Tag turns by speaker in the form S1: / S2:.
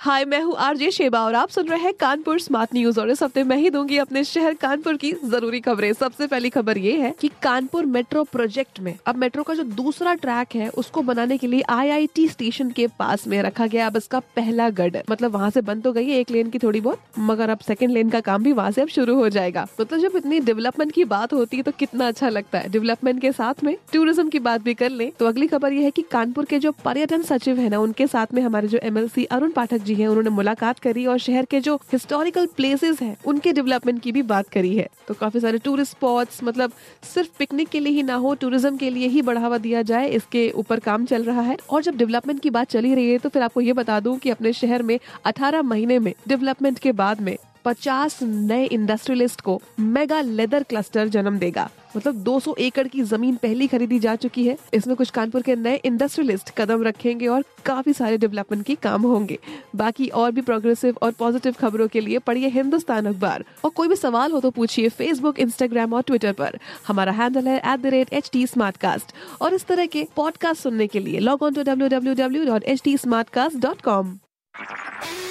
S1: हाय, मैं हूँ RJ Sheba और आप सुन रहे हैं कानपुर स्मार्ट न्यूज़ और इस हफ़्ते मैं ही दूँगी अपने शहर कानपुर की ज़रूरी खबरें। सबसे पहली खबर ये है कि कानपुर मेट्रो प्रोजेक्ट में, अब मेट्रो का जो दूसरा ट्रैक है, उसको बनाने के लिए आईआईटी स्टेशन के पास में रखा गया अब इसका पहला गर्डर मतलब वहाँ से बंद तो गई है एक लेन की थोड़ी बहुत, मगर अब सेकंड लेन का काम भी वहाँ से अब शुरू हो जाएगा। मतलब जब इतनी डेवलपमेंट की बात होती है तो कितना अच्छा लगता है। डेवलपमेंट के साथ में टूरिज़्म की बात भी कर ले तो अगली खबर ये है की कानपुर के जो पर्यटन सचिव है ना, उनके साथ में हमारे जो एमएलसी अरुण पाठक जी हैं, उन्होंने मुलाकात करी और शहर के जो हिस्टोरिकल प्लेसेस हैं, उनके डेवलपमेंट की भी बात करी है। तो काफ़ी सारे टूरिस्ट स्पॉट्स मतलब सिर्फ़ पिकनिक के लिए ही ना हो टूरिज़्म के लिए ही बढ़ावा दिया जाए, इसके ऊपर काम चल रहा है। और जब डेवलपमेंट की बात चली रही है तो फिर आपको ये बता दूँ कि अपने शहर में 18 महीने में डेवलपमेंट के बाद में 50 नए इंडस्ट्रियलिस्ट को मेगा लेदर क्लस्टर जन्म देगा। मतलब 200 एकड़ की ज़मीन पहली खरीदी जा चुकी है। इसमें कुछ कानपुर के नए इंडस्ट्रियलिस्ट कदम रखेंगे और काफ़ी सारे डेवलपमेंट के काम होंगे। बाकी और भी प्रोग्रेसिव और पॉजिटिव खबरों के लिए पढ़िए हिंदुस्तान अखबार। और कोई भी सवाल हो तो पूछिए फेसबुक इंस्टाग्राम और ट्विटर पर। हमारा हैंडल है एट और इस तरह के पॉडकास्ट सुनने के लिए log on to W W W dot H T dot com